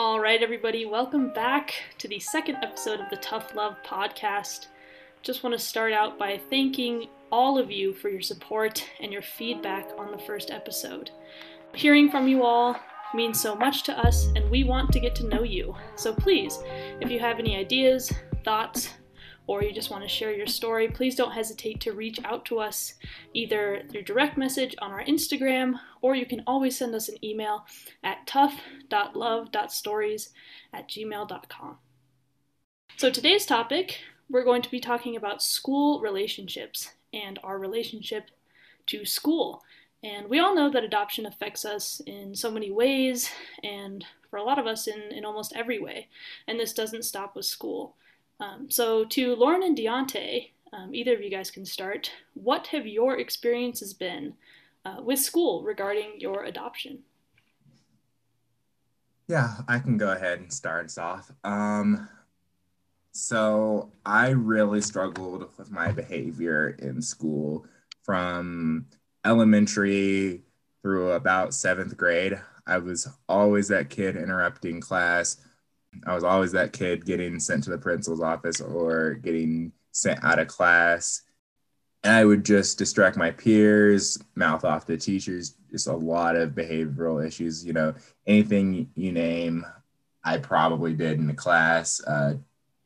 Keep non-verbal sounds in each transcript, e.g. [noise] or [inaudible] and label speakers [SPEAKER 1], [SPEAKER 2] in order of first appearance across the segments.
[SPEAKER 1] All right, everybody, welcome back to the second episode of the Tough Love podcast. Just want to start out by thanking all of you for your support and your feedback on the first episode. Hearing from you all means so much to us, and we want to get to know you. So please, if you have any ideas, thoughts, or you just want to share your story, please don't hesitate to reach out to us either through direct message on our Instagram, or you can always send us an email at tough.love.stories at gmail.com. So today's topic, we're going to be talking about school relationships and our relationship to school. And we all know that adoption affects us in so many ways, and for a lot of us, in, in almost every way. And this doesn't stop with school. Um, so, to Lauren and Deontay, um, either of you guys can start. What have your experiences been uh, with school regarding your adoption?
[SPEAKER 2] Yeah, I can go ahead and start us off. Um, so, I really struggled with my behavior in school from elementary through about seventh grade. I was always that kid interrupting class I was always that kid getting sent to the principal's office or getting sent out of class. And I would just distract my peers, mouth off the teachers, just a lot of behavioral issues. You know, anything you name, I probably did in the class, uh,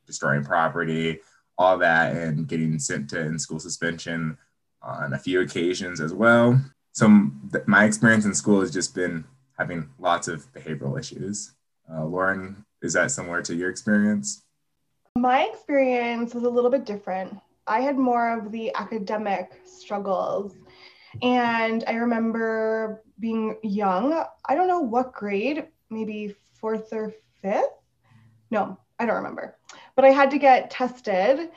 [SPEAKER 2] destroying property, all that, and getting sent to in school suspension on a few occasions as well. So, my experience in school has just been having lots of behavioral issues. Uh, Lauren, is that similar to your experience?
[SPEAKER 3] My experience was a little bit different. I had more of the academic struggles. And I remember being young. I don't know what grade, maybe fourth or fifth. No, I don't remember. But I had to get tested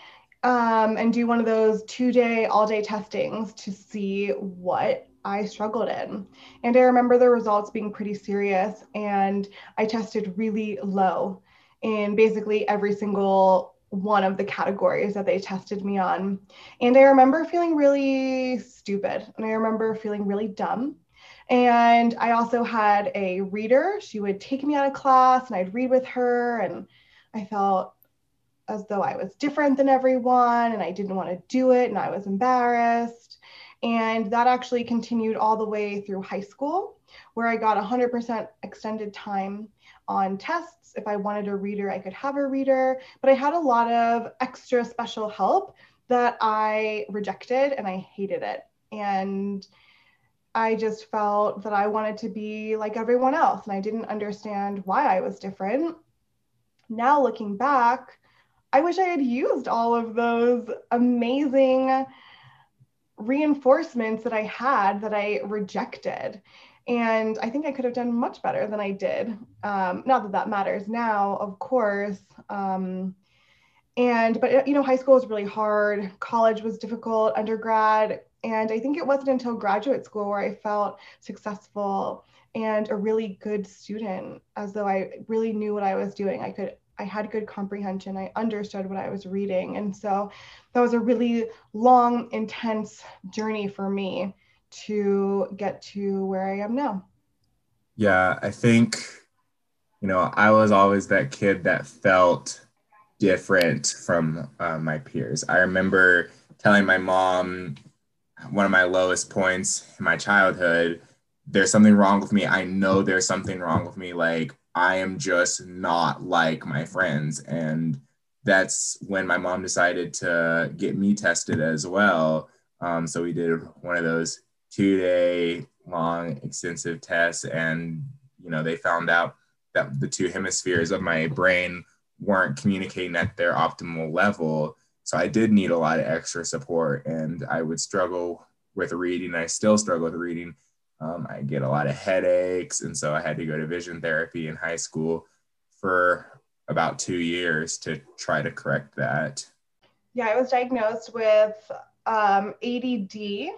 [SPEAKER 3] um, and do one of those two day, all day testings to see what I struggled in. And I remember the results being pretty serious, and I tested really low in basically every single one of the categories that they tested me on. And I remember feeling really stupid, and I remember feeling really dumb. And I also had a reader. She would take me out of class, and I'd read with her, and I felt as though I was different than everyone, and I didn't want to do it, and I was embarrassed. And that actually continued all the way through high school, where I got 100% extended time on tests. If I wanted a reader, I could have a reader, but I had a lot of extra special help that I rejected and I hated it. And I just felt that I wanted to be like everyone else, and I didn't understand why I was different. Now, looking back, I wish I had used all of those amazing reinforcements that I had that I rejected. And I think I could have done much better than I did. Um, not that that matters now, of course. Um, and, but, you know, high school was really hard, college was difficult, undergrad. And I think it wasn't until graduate school where I felt successful and a really good student, as though I really knew what I was doing. I could I had good comprehension. I understood what I was reading. And so that was a really long, intense journey for me to get to where I am now.
[SPEAKER 2] Yeah, I think, you know, I was always that kid that felt different from uh, my peers. I remember telling my mom one of my lowest points in my childhood there's something wrong with me. I know there's something wrong with me. Like, I am just not like my friends. And that's when my mom decided to get me tested as well. Um, so we did one of those two day long extensive tests, and you know they found out that the two hemispheres of my brain weren't communicating at their optimal level. So I did need a lot of extra support, and I would struggle with reading. I still struggle with reading um, I get a lot of headaches. And so I had to go to vision therapy in high school for about two years to try to correct that.
[SPEAKER 3] Yeah, I was diagnosed with um, ADD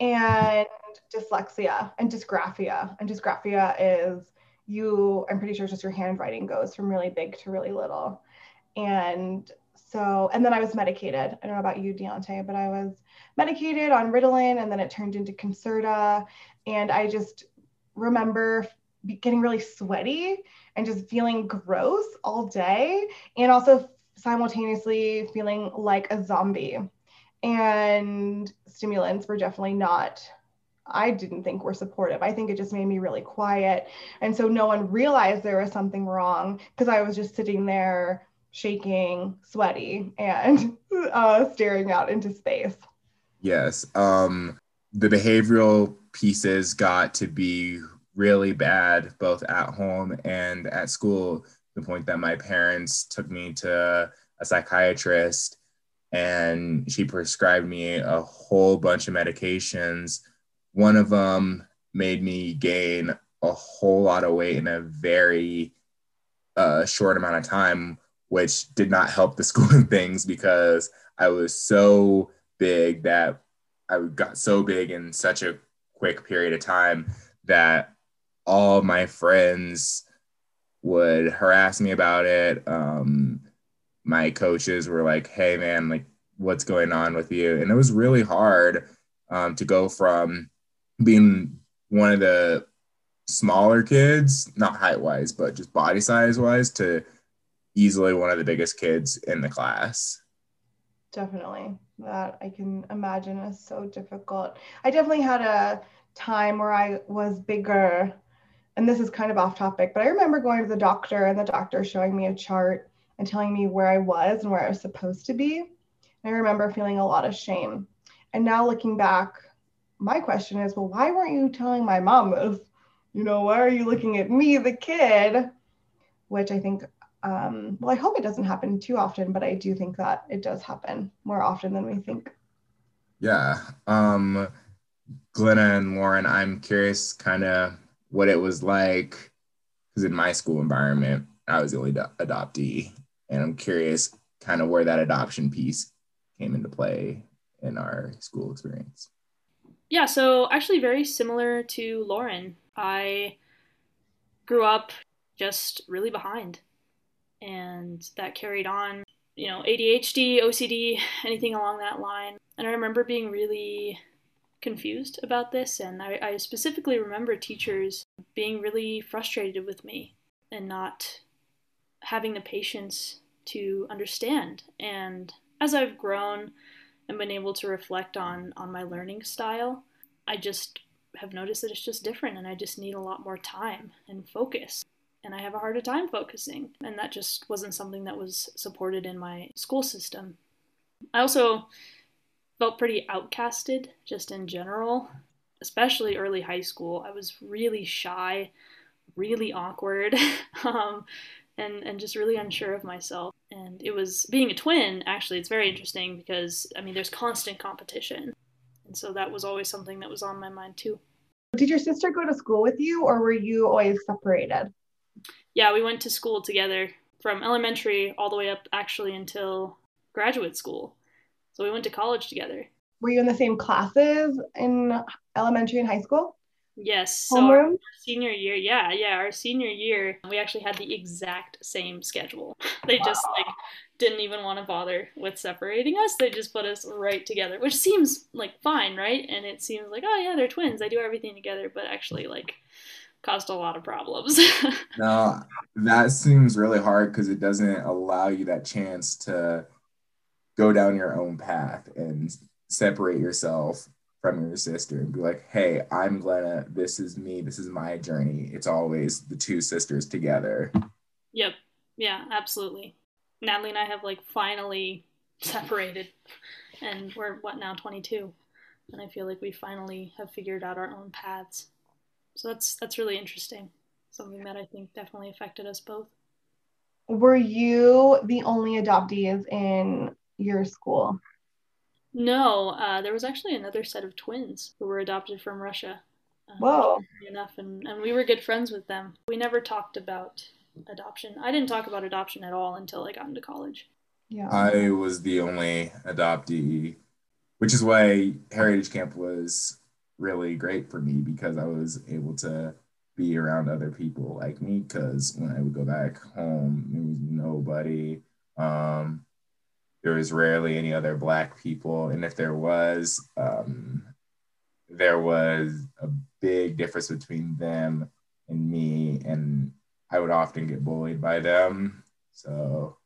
[SPEAKER 3] and dyslexia and dysgraphia. And dysgraphia is you, I'm pretty sure it's just your handwriting goes from really big to really little. And so, and then I was medicated. I don't know about you, Deontay, but I was medicated on Ritalin and then it turned into Concerta. And I just remember getting really sweaty and just feeling gross all day, and also simultaneously feeling like a zombie. And stimulants were definitely not I didn't think were supportive. I think it just made me really quiet. And so no one realized there was something wrong because I was just sitting there shaking, sweaty, and [laughs] uh, staring out into space.
[SPEAKER 2] Yes. Um, the behavioral pieces got to be really bad, both at home and at school. The point that my parents took me to a psychiatrist and she prescribed me a whole bunch of medications one of them made me gain a whole lot of weight in a very uh, short amount of time, which did not help the [laughs] school and things because I was so big that I got so big in such a quick period of time that all my friends would harass me about it. Um, my coaches were like, "Hey, man, like, what's going on with you?" And it was really hard um, to go from being one of the smaller kids, not height wise, but just body size wise, to easily one of the biggest kids in the class.
[SPEAKER 3] Definitely. That I can imagine is so difficult. I definitely had a time where I was bigger, and this is kind of off topic, but I remember going to the doctor and the doctor showing me a chart and telling me where I was and where I was supposed to be. And I remember feeling a lot of shame. And now looking back, my question is, well, why weren't you telling my mom this? You know, why are you looking at me, the kid? Which I think, um, well, I hope it doesn't happen too often, but I do think that it does happen more often than we think.
[SPEAKER 2] Yeah. Um, Glenna and Lauren, I'm curious kind of what it was like, because in my school environment, I was the only do- adoptee. And I'm curious kind of where that adoption piece came into play in our school experience.
[SPEAKER 1] Yeah, so actually very similar to Lauren. I grew up just really behind, and that carried on, you know, ADHD, OCD, anything along that line. And I remember being really confused about this, and I, I specifically remember teachers being really frustrated with me and not having the patience to understand. And as I've grown, and been able to reflect on on my learning style, I just have noticed that it's just different and I just need a lot more time and focus. And I have a harder time focusing. And that just wasn't something that was supported in my school system. I also felt pretty outcasted just in general, especially early high school. I was really shy, really awkward, [laughs] um, and, and just really unsure of myself and it was being a twin actually it's very interesting because i mean there's constant competition and so that was always something that was on my mind too
[SPEAKER 3] did your sister go to school with you or were you always separated
[SPEAKER 1] yeah we went to school together from elementary all the way up actually until graduate school so we went to college together
[SPEAKER 3] were you in the same classes in elementary and high school
[SPEAKER 1] Yes. So senior year, yeah, yeah, our senior year, we actually had the exact same schedule. [laughs] They just like didn't even want to bother with separating us. They just put us right together, which seems like fine, right? And it seems like, oh yeah, they're twins. They do everything together, but actually like caused a lot of problems. [laughs]
[SPEAKER 2] no, that seems really hard because it doesn't allow you that chance to go down your own path and separate yourself from your sister and be like, hey, I'm Glenna. This is me. This is my journey. It's always the two sisters together.
[SPEAKER 1] Yep. Yeah, absolutely. Natalie and I have like finally separated and we're what now 22 and I feel like we finally have figured out our own paths. So that's that's really interesting. Something that I think definitely affected us both.
[SPEAKER 3] Were you the only adoptees in your school?
[SPEAKER 1] No, uh, there was actually another set of twins who were adopted from Russia.
[SPEAKER 3] Uh, Whoa.
[SPEAKER 1] Enough, and, and we were good friends with them. We never talked about adoption. I didn't talk about adoption at all until I got into college.
[SPEAKER 2] Yeah. I was the only adoptee, which is why Heritage Camp was really great for me because I was able to be around other people like me. Because when I would go back home, there was nobody. Um, there was rarely any other black people and if there was um, there was a big difference between them and me and I would often get bullied by them. So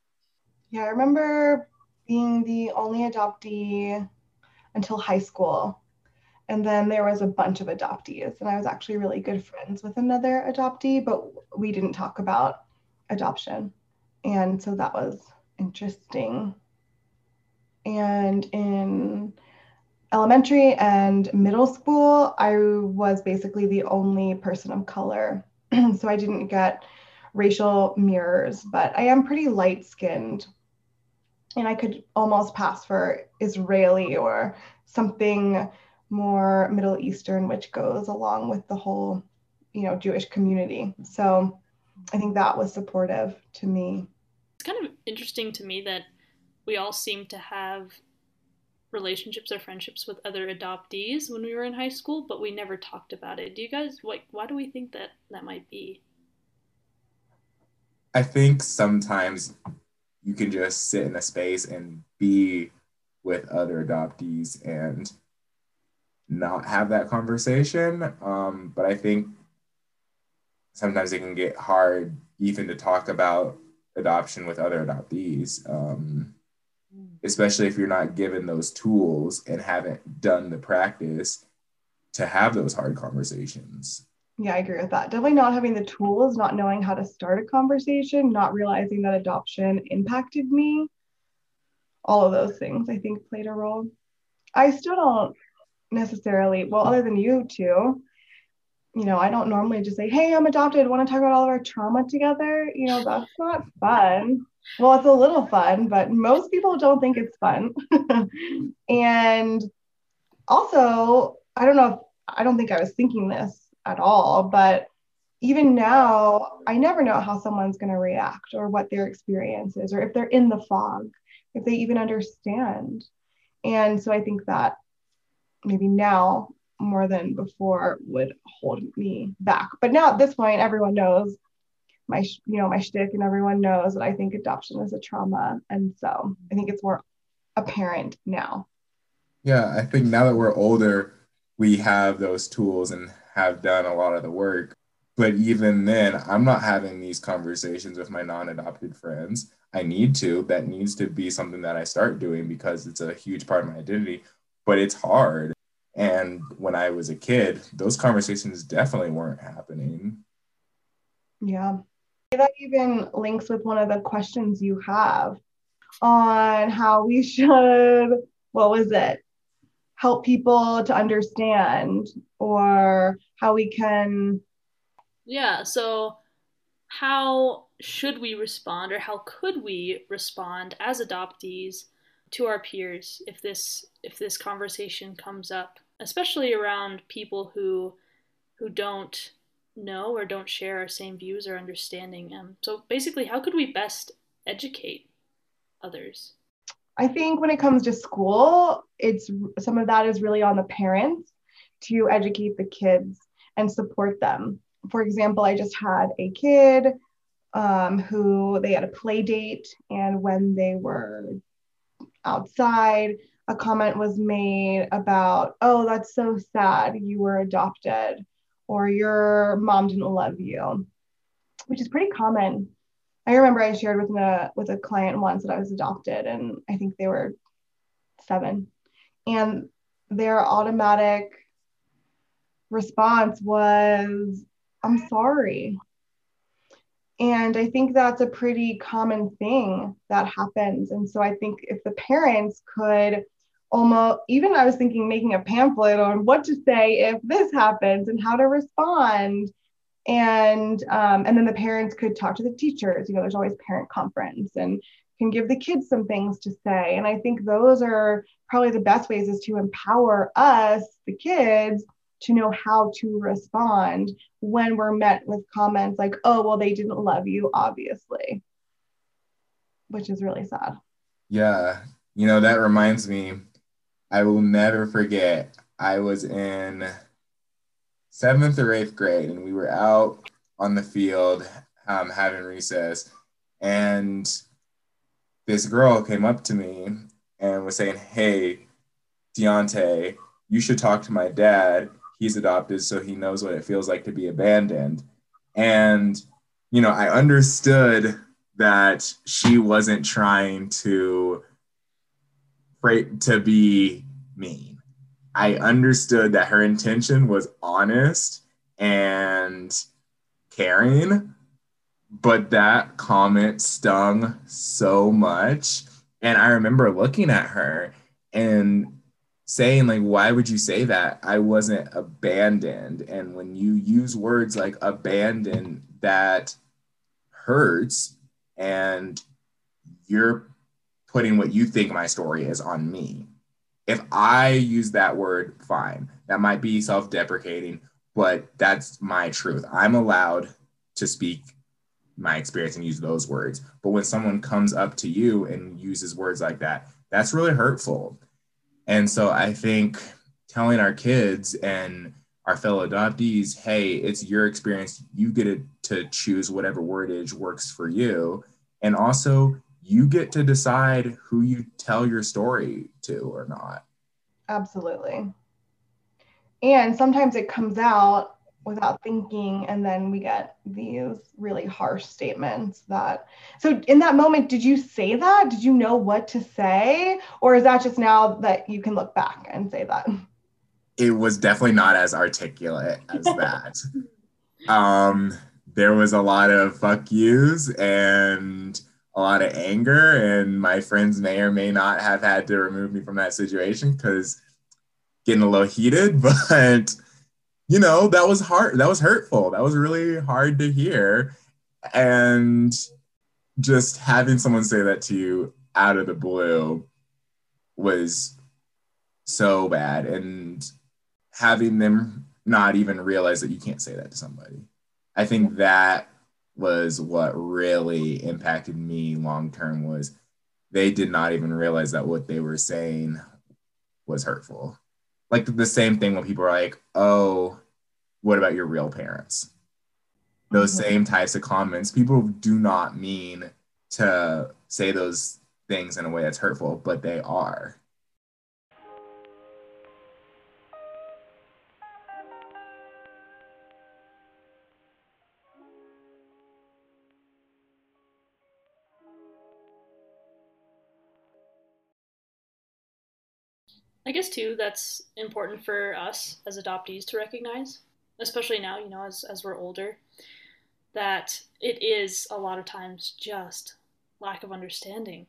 [SPEAKER 3] yeah, I remember being the only adoptee until high school. And then there was a bunch of adoptees, and I was actually really good friends with another adoptee, but we didn't talk about adoption. And so that was interesting. And in elementary and middle school, I was basically the only person of color. [clears throat] so I didn't get racial mirrors, but I am pretty light skinned. And I could almost pass for Israeli or something more Middle Eastern, which goes along with the whole, you know, Jewish community. So I think that was supportive to me.
[SPEAKER 1] It's kind of interesting to me that we all seem to have relationships or friendships with other adoptees when we were in high school, but we never talked about it. Do you guys like why do we think that that might be?
[SPEAKER 2] I think sometimes you can just sit in a space and be with other adoptees and not have that conversation. Um, but I think sometimes it can get hard even to talk about adoption with other adoptees, um, especially if you're not given those tools and haven't done the practice to have those hard conversations.
[SPEAKER 3] Yeah, I agree with that. Definitely not having the tools, not knowing how to start a conversation, not realizing that adoption impacted me. All of those things I think played a role. I still don't necessarily, well, other than you two, you know, I don't normally just say, hey, I'm adopted, want to talk about all of our trauma together. You know, that's not fun. Well, it's a little fun, but most people don't think it's fun. [laughs] and also, I don't know if, I don't think I was thinking this at all. But even now, I never know how someone's going to react or what their experience is, or if they're in the fog, if they even understand. And so I think that maybe now more than before would hold me back. But now at this point, everyone knows my, you know, my shtick, and everyone knows that I think adoption is a trauma, and so I think it's more apparent now.
[SPEAKER 2] Yeah, I think now that we're older, we have those tools and have done a lot of the work. But even then, I'm not having these conversations with my non adopted friends. I need to. That needs to be something that I start doing because it's a huge part of my identity, but it's hard. And when I was a kid, those conversations definitely weren't happening.
[SPEAKER 3] Yeah. That even links with one of the questions you have on how we [laughs] should, what was it? help people to understand or how we can
[SPEAKER 1] yeah so how should we respond or how could we respond as adoptees to our peers if this if this conversation comes up especially around people who who don't know or don't share our same views or understanding um, so basically how could we best educate others
[SPEAKER 3] I think when it comes to school, it's some of that is really on the parents to educate the kids and support them. For example, I just had a kid um, who they had a play date, and when they were outside, a comment was made about, oh, that's so sad, you were adopted, or your mom didn't love you, which is pretty common I remember I shared with a with a client once that I was adopted, and I think they were seven, and their automatic response was, "I'm sorry." And I think that's a pretty common thing that happens. And so I think if the parents could almost, even I was thinking making a pamphlet on what to say if this happens and how to respond. And um, and then the parents could talk to the teachers. You know there's always parent conference and can give the kids some things to say. And i think those are probably the best ways is to empower us the kids to know how to respond when we're met with comments like oh well they didn't love you obviously. Which is really sad.
[SPEAKER 2] Yeah. You know that reminds me i will never forget i was in seventh or eighth grade, and we were out on the field um, having recess, and this girl came up to me and was saying, "Hey, Deontay, you should talk to my dad. He's adopted, so he knows what it feels like to be abandoned." And, you know, I understood that she wasn't trying to to be mean. I understood that her intention was honest and caring, but that comment stung so much. And I remember looking at her and saying like why would you say that i wasn't abandoned and when you use words like abandon that hurts and you're putting what you think my story is on me. If i use that word fine. That might be self-deprecating but that's my truth. I'm allowed to speak my experience and use those words. But when someone comes up to you and uses words like that that's really hurtful. And so I think telling our kids and our fellow adoptees, hey, it's your experience. You get to choose whatever wordage works for you. And also, you get to decide who you tell your story to or not.
[SPEAKER 3] Absolutely. And sometimes it comes out without thinking and then we get these really harsh statements that so in that moment did you say that did you know what to say or is that just now that you can look back and say that
[SPEAKER 2] it was definitely not as articulate as [laughs] that um there was a lot of fuck yous and a lot of anger and my friends may or may not have had to remove me from that situation because getting a little heated [laughs] but you know, that was hard. That was hurtful. That was really hard to hear. And just having someone say that to you out of the blue was so bad. And having them not even realize that you can't say that to somebody. I think that was what really impacted me long term was they did not even realize that what they were saying was hurtful like the same thing when people are like, oh, what about your real parents? Those mm-hmm. same types of comments. People do not mean to say those things in a way that's hurtful, but they are.
[SPEAKER 1] I guess too that's important for us as adoptees to recognize, especially now, you know, as as we're older, that it is a lot of times just lack of understanding.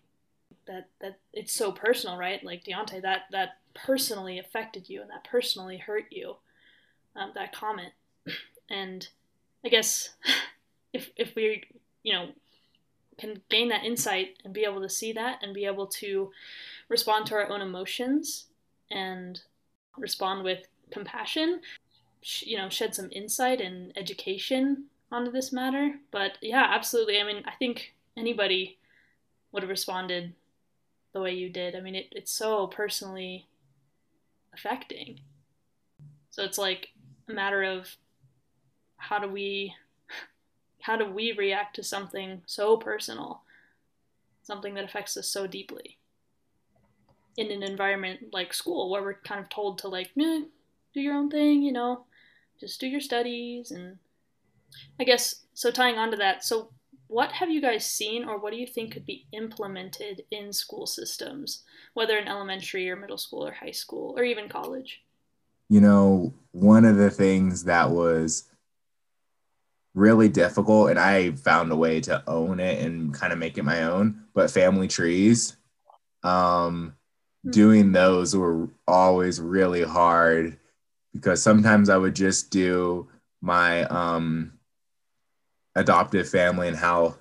[SPEAKER 1] That that it's so personal, right? Like Deontay, that that personally affected you and that personally hurt you. Um, that comment, and I guess [laughs] if if we you know can gain that insight and be able to see that and be able to respond to our own emotions and respond with compassion, you know, shed some insight and education onto this matter. But yeah, absolutely. I mean, I think anybody would have responded the way you did. I mean, it, it's so personally affecting. So it's like a matter of how do we [laughs] how do we react to something so personal, something that affects us so deeply in an environment like school where we're kind of told to like eh, do your own thing you know just do your studies and i guess so tying on to that so what have you guys seen or what do you think could be implemented in school systems whether in elementary or middle school or high school or even college
[SPEAKER 2] you know one of the things that was really difficult and i found a way to own it and kind of make it my own but family trees um. Doing those were always really hard because sometimes I would just do my um, adoptive family and how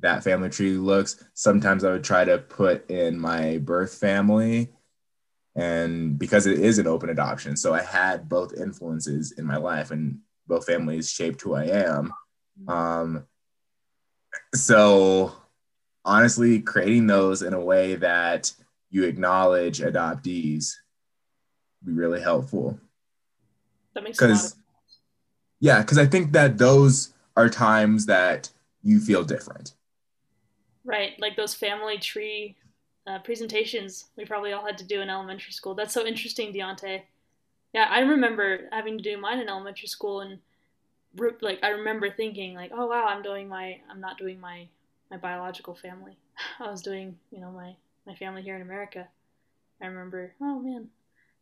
[SPEAKER 2] that family tree looks. Sometimes I would try to put in my birth family and because it is an open adoption. So I had both influences in my life and both families shaped who I am. Hmm. Um, so honestly, creating those in a way that you acknowledge adoptees be really helpful.
[SPEAKER 1] That makes sense.
[SPEAKER 2] Yeah, because I think that those are times that you feel different.
[SPEAKER 1] Right, like those family tree uh, presentations we probably all had to do in elementary school. That's so interesting, Deontay. Yeah, I remember having to do mine in elementary school, and like I remember thinking like, oh wow, I'm doing my I'm not doing my my biological family. [laughs] I was doing you know my my family here in America. I remember, oh man,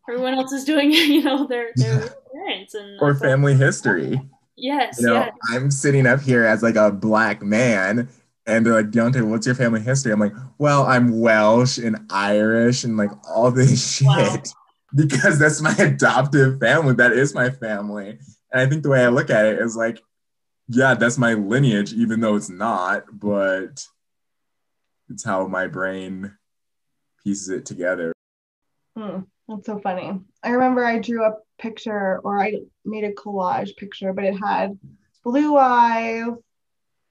[SPEAKER 1] everyone else is doing [laughs] you know their their [laughs] parents and
[SPEAKER 2] or family history.
[SPEAKER 1] Yes,
[SPEAKER 2] you know,
[SPEAKER 1] yes.
[SPEAKER 2] I'm sitting up here as like a black man, and they're like, Deontay, what's your family history? I'm like, well, I'm Welsh and Irish and like all this [laughs] shit wow. because that's my adoptive family. That is my family. And I think the way I look at it is like, yeah, that's my lineage, even though it's not, but it's how my brain pieces it together.
[SPEAKER 3] Hmm, that's so funny. I remember I drew a picture or I made a collage picture, but it had blue eyes,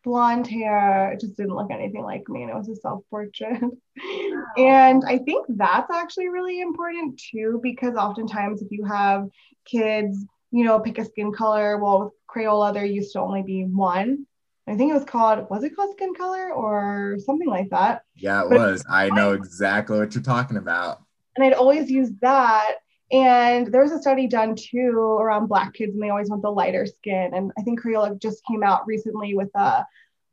[SPEAKER 3] blonde hair. It just didn't look anything like me, and it was a self portrait. [laughs] and I think that's actually really important too, because oftentimes if you have kids, you know, pick a skin color, well, with Crayola, there used to only be one. I think it was called, was it called skin color or something like that?
[SPEAKER 2] Yeah, it but was. I know exactly what you're talking about.
[SPEAKER 3] And I'd always use that. And there was a study done too around Black kids, and they always want the lighter skin. And I think Crayola just came out recently with a uh,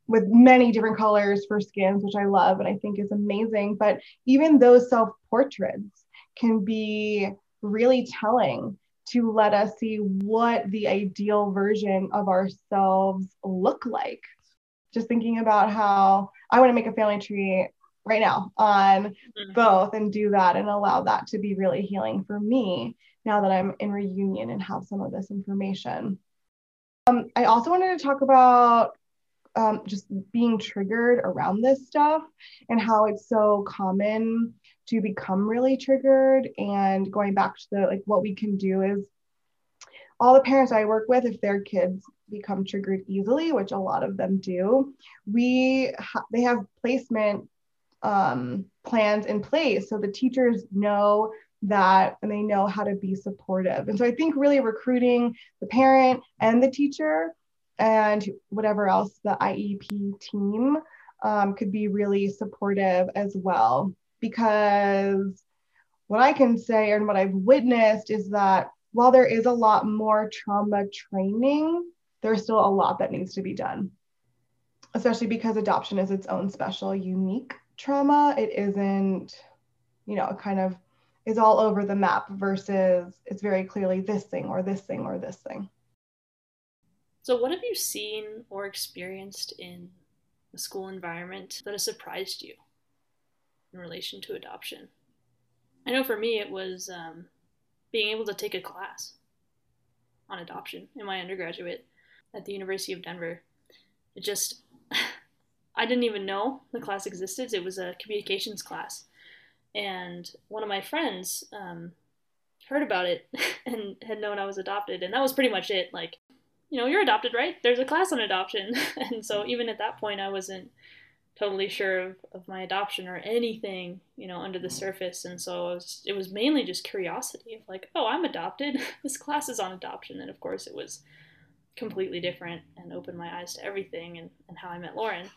[SPEAKER 3] with many different colors for skins, which I love and I think is amazing. But even those self portraits can be really telling to let us see what the ideal version of ourselves look like. Just thinking about how I want to make a family tree right now on mm-hmm. both and do that and allow that to be really healing for me now that I'm in reunion and have some of this information. Um, I also wanted to talk about um, just being triggered around this stuff and how it's so common to become really triggered and going back to the like what we can do is all the parents I work with, if their kids become triggered easily, which a lot of them do, we ha- they have placement um, plans in place so the teachers know that and they know how to be supportive. And so I think really recruiting the parent and the teacher and whatever else the IEP team um, could be really supportive as well. Because what I can say and what I've witnessed is that while there is a lot more trauma training, there's still a lot that needs to be done, especially because adoption is its own special, unique trauma. It isn't, you know, kind of is all over the map versus it's very clearly this thing or this thing or this thing.
[SPEAKER 1] So, what have you seen or experienced in the school environment that has surprised you in relation to adoption? I know for me, it was um, being able to take a class on adoption in my undergraduate at the University of Denver. It just, [laughs] I didn't even know the class existed. It was a communications class. And one of my friends um, heard about it [laughs] and had known I was adopted. And that was pretty much it. Like, you know, you're adopted, right? There's a class on adoption. [laughs] and so even at that point, I wasn't totally sure of, of my adoption or anything, you know, under the mm. surface. And so it was, it was mainly just curiosity of like, oh, I'm adopted. [laughs] this class is on adoption. And of course, it was completely different and opened my eyes to everything and, and how I met Lauren.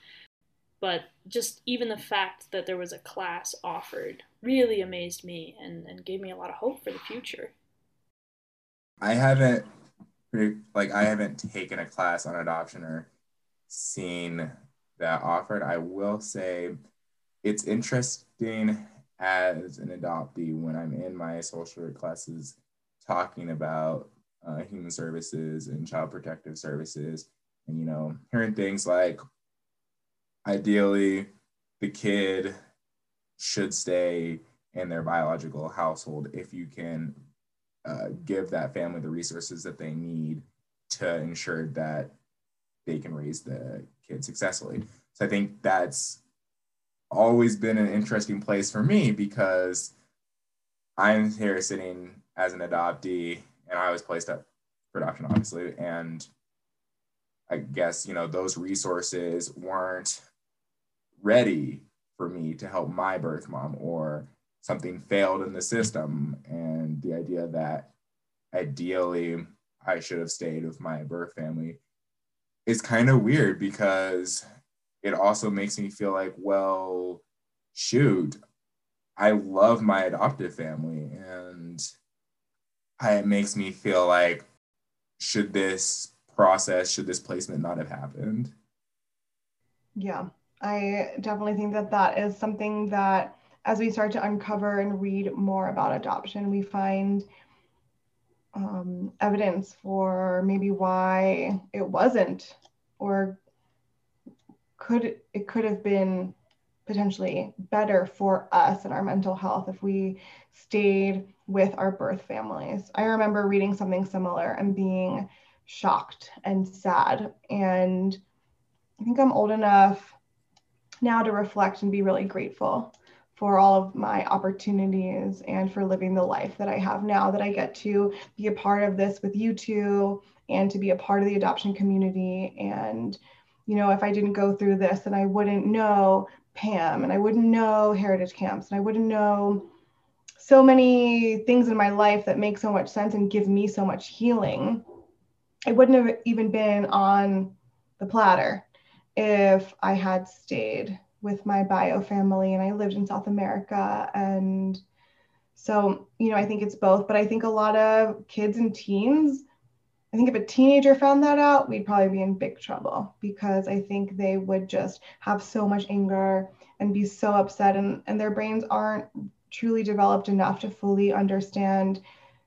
[SPEAKER 1] But just even the fact that there was a class offered really amazed me and, and gave me a lot of hope for the future.
[SPEAKER 2] I haven't like I haven't taken a class on adoption or seen that offered. I will say it's interesting as an adoptee when I'm in my social work classes talking about uh, human services and child protective services and you know hearing things like ideally the kid should stay in their biological household if you can uh, give that family the resources that they need to ensure that they can raise the kid successfully. So I think that's always been an interesting place for me because I'm here sitting as an adoptee and I was placed up for adoption, obviously. And I guess, you know, those resources weren't ready for me to help my birth mom or something failed in the system. And the idea that ideally I should have stayed with my birth family is kind of weird because it also makes me feel like, well, shoot, I love my adoptive family and it makes me feel like, should this process should this placement not have happened?
[SPEAKER 3] Yeah, I definitely think that that is something that as we start to uncover and read more about adoption, we find um, evidence for maybe why it wasn't or could it could have been potentially better for us and our mental health if we stayed with our birth families. I remember reading something similar and being shocked and sad. And I think I'm old enough now to reflect and be really grateful for all of my opportunities and for living the life that I have now, that I get to be a part of this with you two and to be a part of the adoption community. And, you know, if I didn't go through this, then I wouldn't know Pam and I wouldn't know heritage camps and I wouldn't know so many things in my life that make so much sense and give me so much healing. I wouldn't have even been on the platter if I had stayed with my bio family and I lived in South America. And so, you know, I think it's both, but I think a lot of kids and teens I think if a teenager found that out, we'd probably be in big trouble because I think they would just have so much anger and be so upset, and, and their brains aren't truly developed enough to fully understand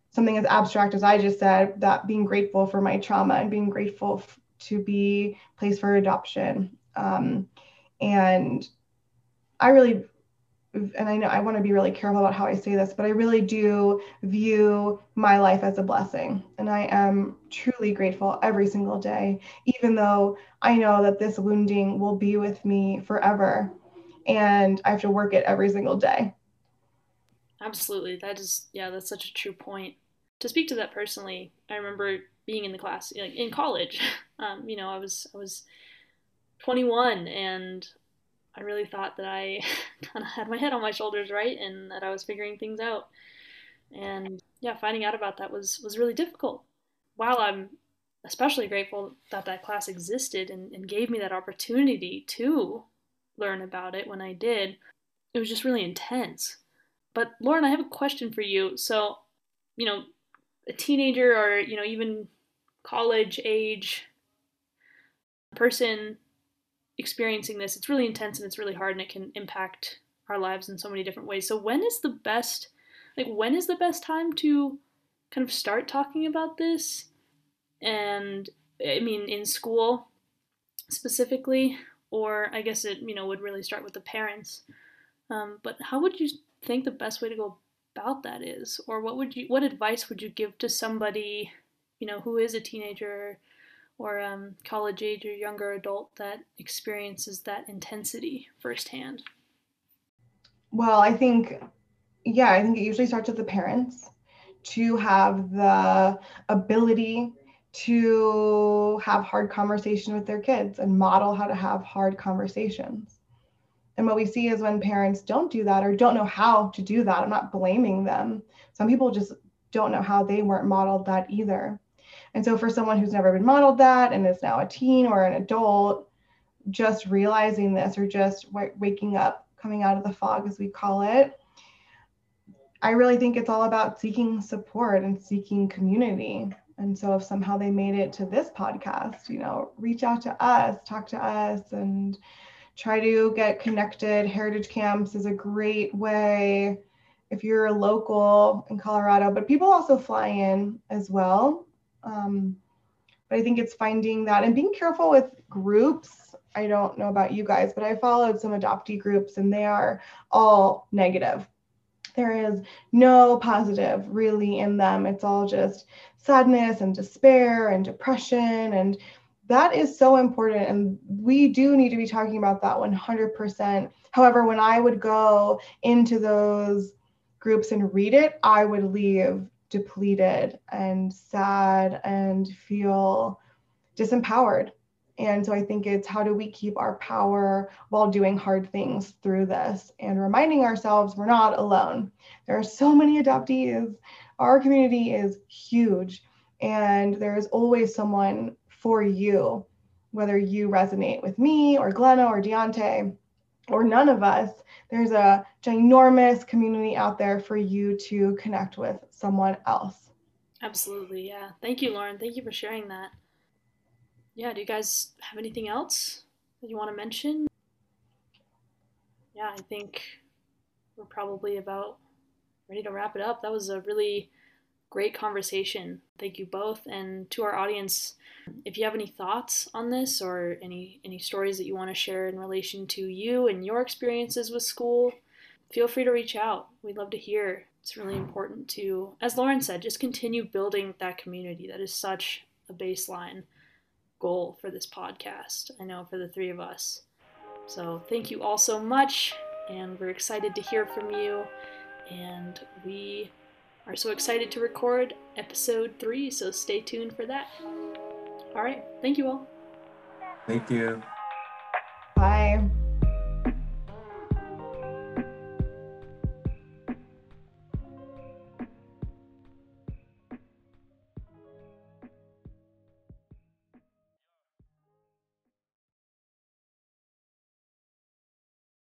[SPEAKER 3] something as abstract as I just said that being grateful for my trauma and being grateful f- to be placed for adoption. Um, and I really and I know I want to be really careful about how I say this, but I really do view my life as a blessing. And I am truly grateful every single day, even though I know that this wounding will be with me forever. And I have to work it every single day.
[SPEAKER 1] Absolutely. That is, yeah, that's such a true point. To speak to that personally, I remember being in the class, like in college. [laughs] Um, you know, I was, I was 21 and I really thought that I [laughs] kind of had my head on my shoulders, right, and that I was figuring things out. And yeah, finding out about that was was really difficult. While I'm especially grateful that that class existed and, and gave me that opportunity to learn about it when I did, it was just really intense. But Lauren, I have a question for you. So, you know, a teenager or you know even college age person experiencing this, it's really intense and it's really hard and it can impact our lives in so many different ways. So when is the best like when is the best time to kind of start talking about this? And I mean in school specifically or I guess it, you know, would really start with the parents. Um, but how would you think the best way to go about that is or what would you what advice would you give to somebody, you know, who is a teenager or um, college age or younger adult that experiences that intensity firsthand?
[SPEAKER 3] Well, I think, yeah, I think it usually starts with the parents to have the ability to have hard conversation with their kids and model how to have hard conversations. And what we see is when parents don't do that or don't know how to do that, I'm not blaming them. Some people just don't know how they weren't modeled that either. And so for someone who's never been modeled that and is now a teen or an adult, just realizing this or just w- waking up, coming out of the fog, as we call it, I really think it's all about seeking support and seeking community. And so if somehow they made it to this podcast, you know, reach out to us, talk to us, and try to get connected. Heritage camps is a great way if you're local in Colorado, but people also fly in as well. Um, but I think it's finding that and being careful with groups. I don't know about you guys, but I followed some adoptee groups and they are all negative. There is no positive really in them. It's all just sadness and despair and depression. And that is so important. And we do need to be talking about that 100%. However, when I would go into those groups and read it, I would leave depleted and sad and feel disempowered. And so I think it's how do we keep our power while doing hard things through this and reminding ourselves we're not alone. There are so many adoptees. Our community is huge, and there is always someone for you, whether you resonate with me or Glenna or Deontay or none of us there's a ginormous community out there for you to connect with someone else.
[SPEAKER 1] Absolutely, yeah. Thank you, Lauren. Thank you for sharing that. yeah, do you guys have anything else that you want to mention? Yeah, I think we're probably about ready to wrap it up. That was a really great conversation. Thank you both. And to our audience, if you have any thoughts on this or any any stories that you want to share in relation to you and your experiences with school, feel free to reach out. We'd love to hear. It's really important to, as Lauren said, just continue building that community. That is such a baseline goal for this podcast. I know for the three of us. So thank you all so much, and we're excited to hear from you. And we are so excited to record episode three, so stay tuned for that. All right, thank you all.
[SPEAKER 2] Thank you.